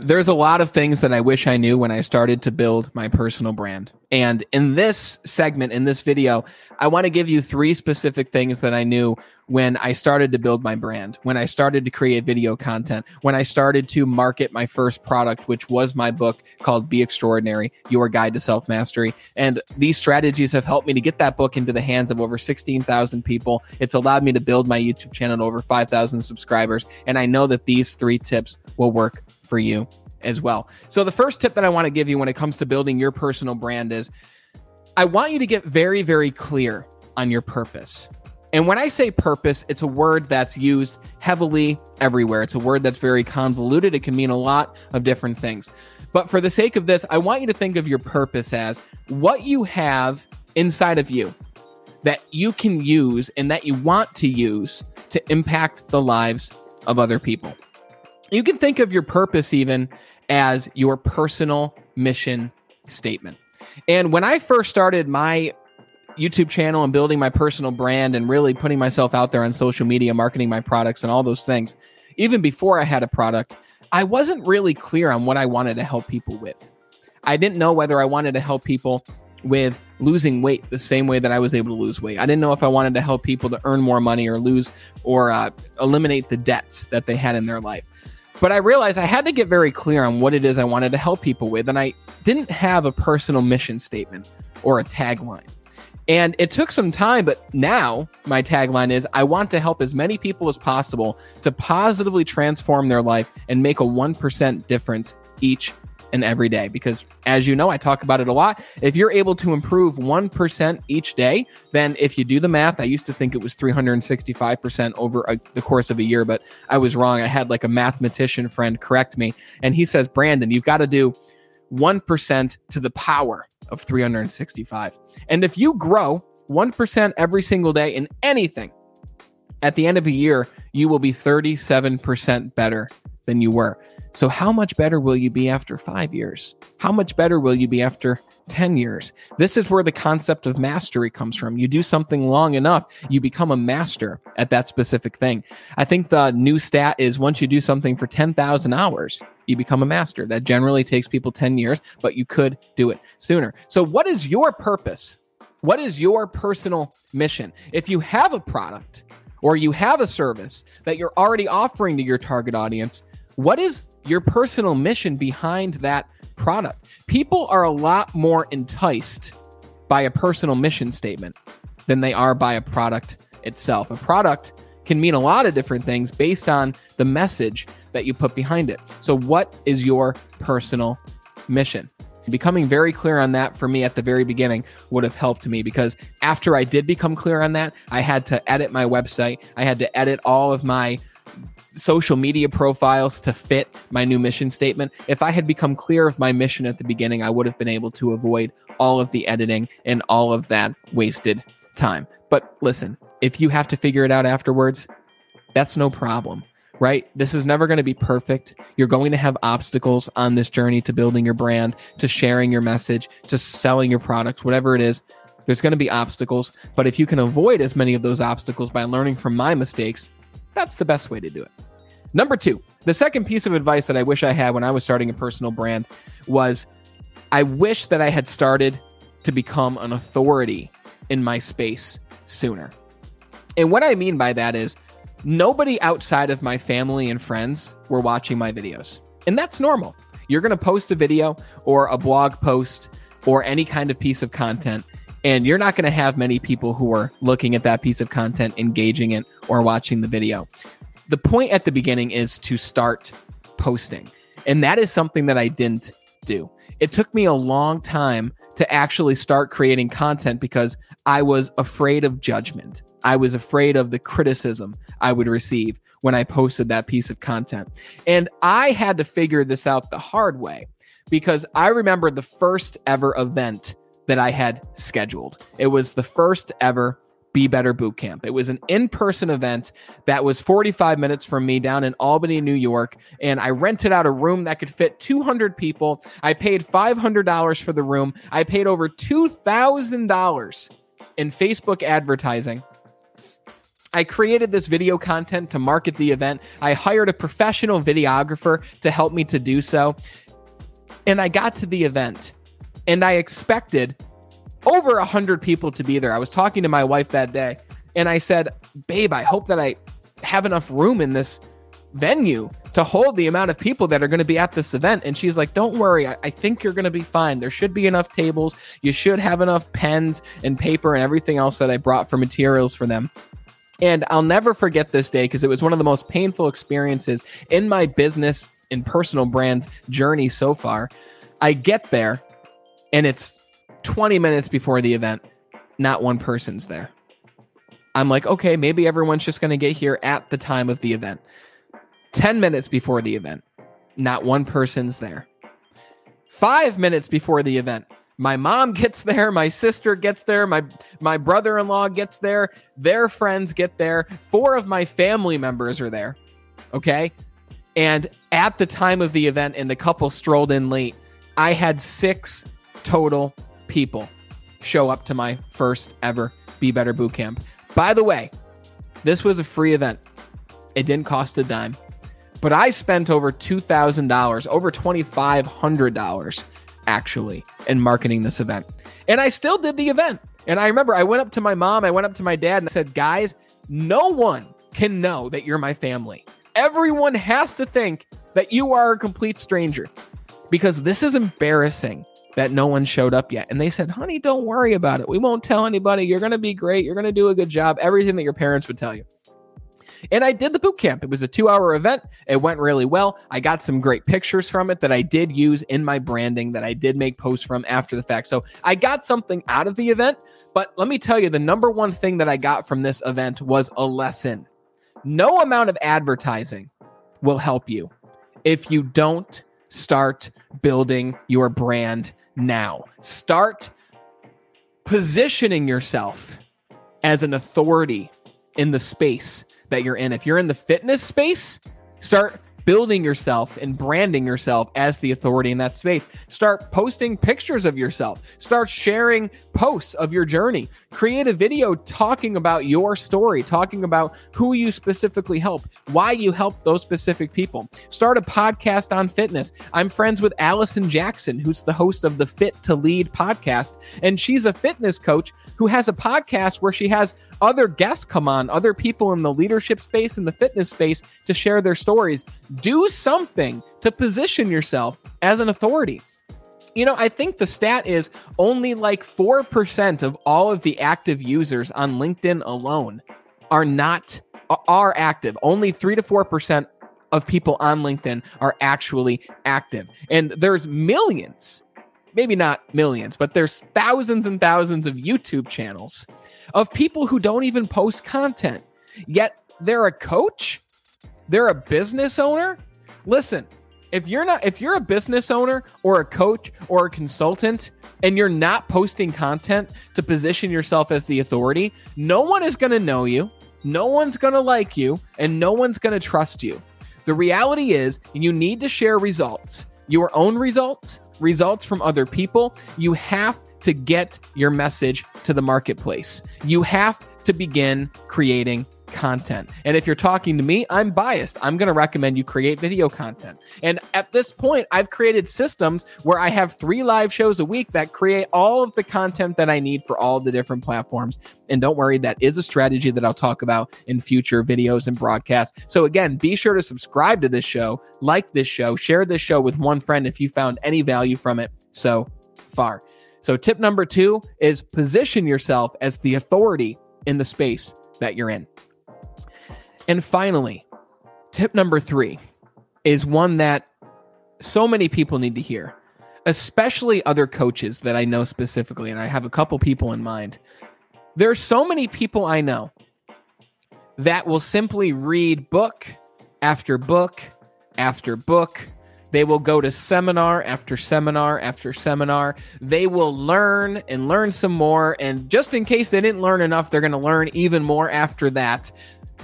There's a lot of things that I wish I knew when I started to build my personal brand. And in this segment, in this video, I want to give you three specific things that I knew when I started to build my brand, when I started to create video content, when I started to market my first product, which was my book called Be Extraordinary Your Guide to Self Mastery. And these strategies have helped me to get that book into the hands of over 16,000 people. It's allowed me to build my YouTube channel to over 5,000 subscribers. And I know that these three tips will work for you as well. So, the first tip that I want to give you when it comes to building your personal brand is I want you to get very, very clear on your purpose. And when I say purpose, it's a word that's used heavily everywhere. It's a word that's very convoluted. It can mean a lot of different things. But for the sake of this, I want you to think of your purpose as what you have inside of you that you can use and that you want to use to impact the lives of other people you can think of your purpose even as your personal mission statement. And when I first started my YouTube channel and building my personal brand and really putting myself out there on social media, marketing my products and all those things, even before I had a product, I wasn't really clear on what I wanted to help people with. I didn't know whether I wanted to help people with losing weight the same way that I was able to lose weight. I didn't know if I wanted to help people to earn more money or lose or uh, eliminate the debts that they had in their life. But I realized I had to get very clear on what it is I wanted to help people with. And I didn't have a personal mission statement or a tagline. And it took some time, but now my tagline is I want to help as many people as possible to positively transform their life and make a 1% difference each and every day. Because as you know i talk about it a lot. If you're able to improve 1% each day then if you do the math i used to think it was 365% over a, the course of a year but i was wrong. I had like a mathematician friend correct me and he says brandon you've got to do 1% to the power of 365 and if you grow 1% every single day in anything at the end of a year you will be 37% better than you were. So, how much better will you be after five years? How much better will you be after 10 years? This is where the concept of mastery comes from. You do something long enough, you become a master at that specific thing. I think the new stat is once you do something for 10,000 hours, you become a master. That generally takes people 10 years, but you could do it sooner. So, what is your purpose? What is your personal mission? If you have a product, or you have a service that you're already offering to your target audience, what is your personal mission behind that product? People are a lot more enticed by a personal mission statement than they are by a product itself. A product can mean a lot of different things based on the message that you put behind it. So, what is your personal mission? Becoming very clear on that for me at the very beginning would have helped me because after I did become clear on that, I had to edit my website. I had to edit all of my social media profiles to fit my new mission statement. If I had become clear of my mission at the beginning, I would have been able to avoid all of the editing and all of that wasted time. But listen, if you have to figure it out afterwards, that's no problem, right? This is never going to be perfect. You're going to have obstacles on this journey to building your brand, to sharing your message, to selling your products, whatever it is. There's going to be obstacles, but if you can avoid as many of those obstacles by learning from my mistakes, that's the best way to do it. Number two, the second piece of advice that I wish I had when I was starting a personal brand was I wish that I had started to become an authority in my space sooner. And what I mean by that is nobody outside of my family and friends were watching my videos. And that's normal. You're going to post a video or a blog post or any kind of piece of content, and you're not going to have many people who are looking at that piece of content, engaging it, or watching the video the point at the beginning is to start posting. And that is something that I didn't do. It took me a long time to actually start creating content because I was afraid of judgment. I was afraid of the criticism I would receive when I posted that piece of content. And I had to figure this out the hard way because I remember the first ever event that I had scheduled. It was the first ever be Better Boot Camp. It was an in person event that was 45 minutes from me down in Albany, New York. And I rented out a room that could fit 200 people. I paid $500 for the room. I paid over $2,000 in Facebook advertising. I created this video content to market the event. I hired a professional videographer to help me to do so. And I got to the event and I expected over a hundred people to be there. I was talking to my wife that day and I said, Babe, I hope that I have enough room in this venue to hold the amount of people that are going to be at this event. And she's like, Don't worry, I, I think you're going to be fine. There should be enough tables. You should have enough pens and paper and everything else that I brought for materials for them. And I'll never forget this day because it was one of the most painful experiences in my business and personal brand journey so far. I get there and it's 20 minutes before the event, not one person's there. I'm like, okay, maybe everyone's just going to get here at the time of the event. 10 minutes before the event, not one person's there. Five minutes before the event, my mom gets there, my sister gets there, my my brother-in-law gets there, their friends get there, four of my family members are there. Okay? And at the time of the event and the couple strolled in late, I had 6 total people show up to my first ever Be Better Boot Camp. By the way, this was a free event. It didn't cost a dime. But I spent over $2,000, over $2,500 actually in marketing this event. And I still did the event. And I remember I went up to my mom, I went up to my dad and I said, guys, no one can know that you're my family. Everyone has to think that you are a complete stranger because this is embarrassing that no one showed up yet. And they said, honey, don't worry about it. We won't tell anybody. You're going to be great. You're going to do a good job. Everything that your parents would tell you. And I did the boot camp. It was a two hour event. It went really well. I got some great pictures from it that I did use in my branding that I did make posts from after the fact. So I got something out of the event. But let me tell you, the number one thing that I got from this event was a lesson. No amount of advertising will help you if you don't start building your brand now. Start positioning yourself as an authority in the space that you're in. If you're in the fitness space, start building yourself and branding yourself as the authority in that space. Start posting pictures of yourself. Start sharing posts of your journey. Create a video talking about your story, talking about who you specifically help, why you help those specific people. Start a podcast on fitness. I'm friends with Allison Jackson, who's the host of the Fit to Lead podcast, and she's a fitness coach who has a podcast where she has other guests come on, other people in the leadership space and the fitness space to share their stories. Do something to position yourself as an authority. You know, I think the stat is only like 4% of all of the active users on LinkedIn alone are not are active. Only 3 to 4% of people on LinkedIn are actually active. And there's millions, maybe not millions, but there's thousands and thousands of YouTube channels of people who don't even post content. Yet they're a coach, they're a business owner. Listen, if you're not if you're a business owner or a coach or a consultant and you're not posting content to position yourself as the authority, no one is going to know you, no one's going to like you, and no one's going to trust you. The reality is you need to share results, your own results, results from other people. You have to get your message to the marketplace. You have to begin creating content. And if you're talking to me, I'm biased. I'm going to recommend you create video content. And at this point, I've created systems where I have three live shows a week that create all of the content that I need for all the different platforms. And don't worry, that is a strategy that I'll talk about in future videos and broadcasts. So again, be sure to subscribe to this show, like this show, share this show with one friend if you found any value from it so far. So, tip number two is position yourself as the authority in the space that you're in. And finally, tip number three is one that so many people need to hear, especially other coaches that I know specifically. And I have a couple people in mind. There are so many people I know that will simply read book after book after book they will go to seminar after seminar after seminar. They will learn and learn some more. And just in case they didn't learn enough, they're going to learn even more after that.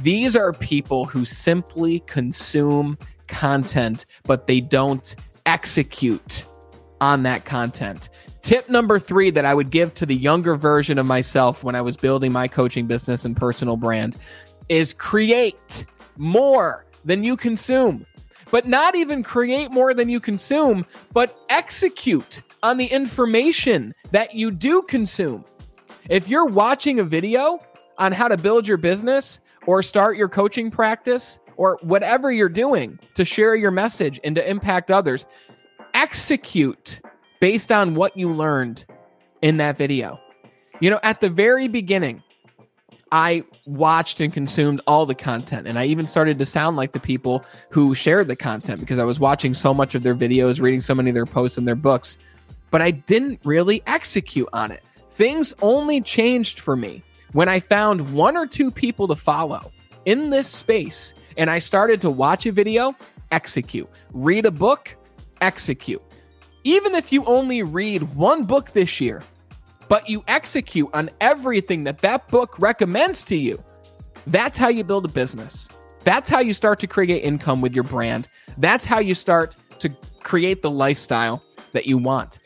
These are people who simply consume content, but they don't execute on that content. Tip number three that I would give to the younger version of myself when I was building my coaching business and personal brand is create more than you consume. But not even create more than you consume, but execute on the information that you do consume. If you're watching a video on how to build your business or start your coaching practice or whatever you're doing to share your message and to impact others, execute based on what you learned in that video. You know, at the very beginning, I watched and consumed all the content. And I even started to sound like the people who shared the content because I was watching so much of their videos, reading so many of their posts and their books, but I didn't really execute on it. Things only changed for me when I found one or two people to follow in this space and I started to watch a video, execute, read a book, execute. Even if you only read one book this year, but you execute on everything that that book recommends to you, that's how you build a business. That's how you start to create income with your brand. That's how you start to create the lifestyle that you want.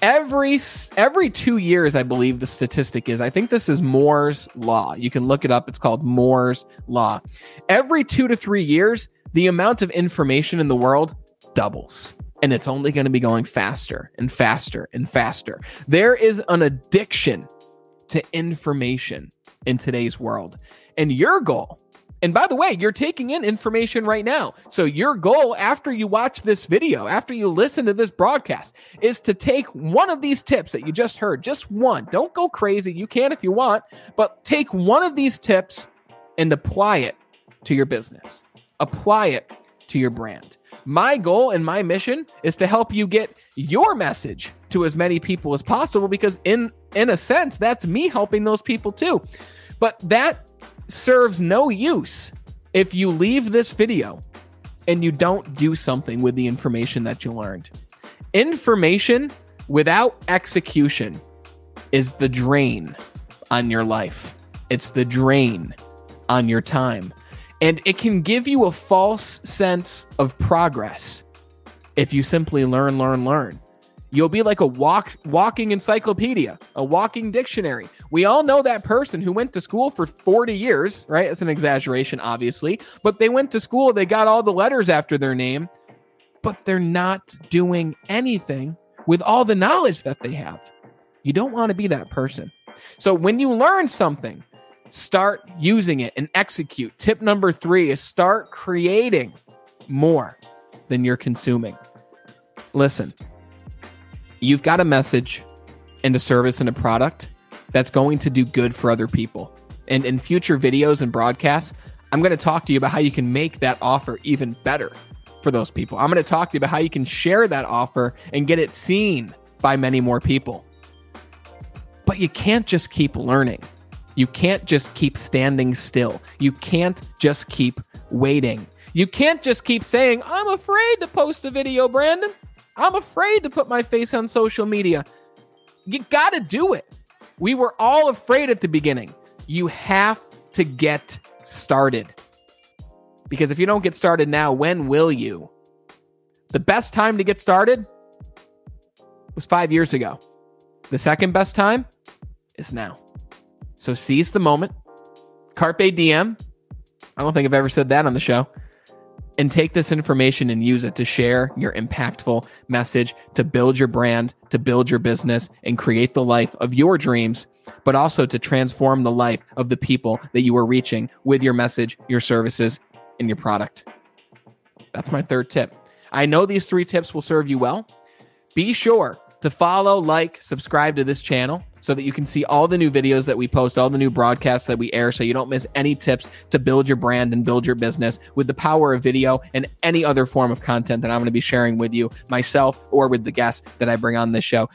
Every every 2 years I believe the statistic is. I think this is Moore's law. You can look it up. It's called Moore's law. Every 2 to 3 years the amount of information in the world doubles and it's only going to be going faster and faster and faster. There is an addiction to information in today's world. And your goal, and by the way, you're taking in information right now. So your goal after you watch this video, after you listen to this broadcast, is to take one of these tips that you just heard, just one. Don't go crazy. You can if you want, but take one of these tips and apply it to your business. Apply it to your brand. My goal and my mission is to help you get your message to as many people as possible because in in a sense that's me helping those people too. But that serves no use if you leave this video and you don't do something with the information that you learned. Information without execution is the drain on your life. It's the drain on your time. And it can give you a false sense of progress if you simply learn, learn, learn. You'll be like a walk, walking encyclopedia, a walking dictionary. We all know that person who went to school for 40 years, right? It's an exaggeration, obviously, but they went to school, they got all the letters after their name, but they're not doing anything with all the knowledge that they have. You don't want to be that person. So when you learn something, start using it and execute. Tip number three is start creating more than you're consuming. Listen, you've got a message and a service and a product that's going to do good for other people. And in future videos and broadcasts, I'm going to talk to you about how you can make that offer even better for those people. I'm going to talk to you about how you can share that offer and get it seen by many more people. But you can't just keep learning. You can't just keep standing still. You can't just keep waiting. You can't just keep saying, I'm afraid to post a video, Brandon. I'm afraid to put my face on social media. You got to do it. We were all afraid at the beginning. You have to get started. Because if you don't get started now, when will you? The best time to get started was five years ago. The second best time is now. So seize the moment. Carpe diem. I don't think I've ever said that on the show. And take this information and use it to share your impactful message, to build your brand, to build your business, and create the life of your dreams, but also to transform the life of the people that you are reaching with your message, your services, and your product. That's my third tip. I know these three tips will serve you well. Be sure to follow, like, subscribe to this channel so that you can see all the new videos that we post, all the new broadcasts that we air, so you don't miss any tips to build your brand and build your business with the power of video and any other form of content that I'm going to be sharing with you myself or with the guests that I bring on this show.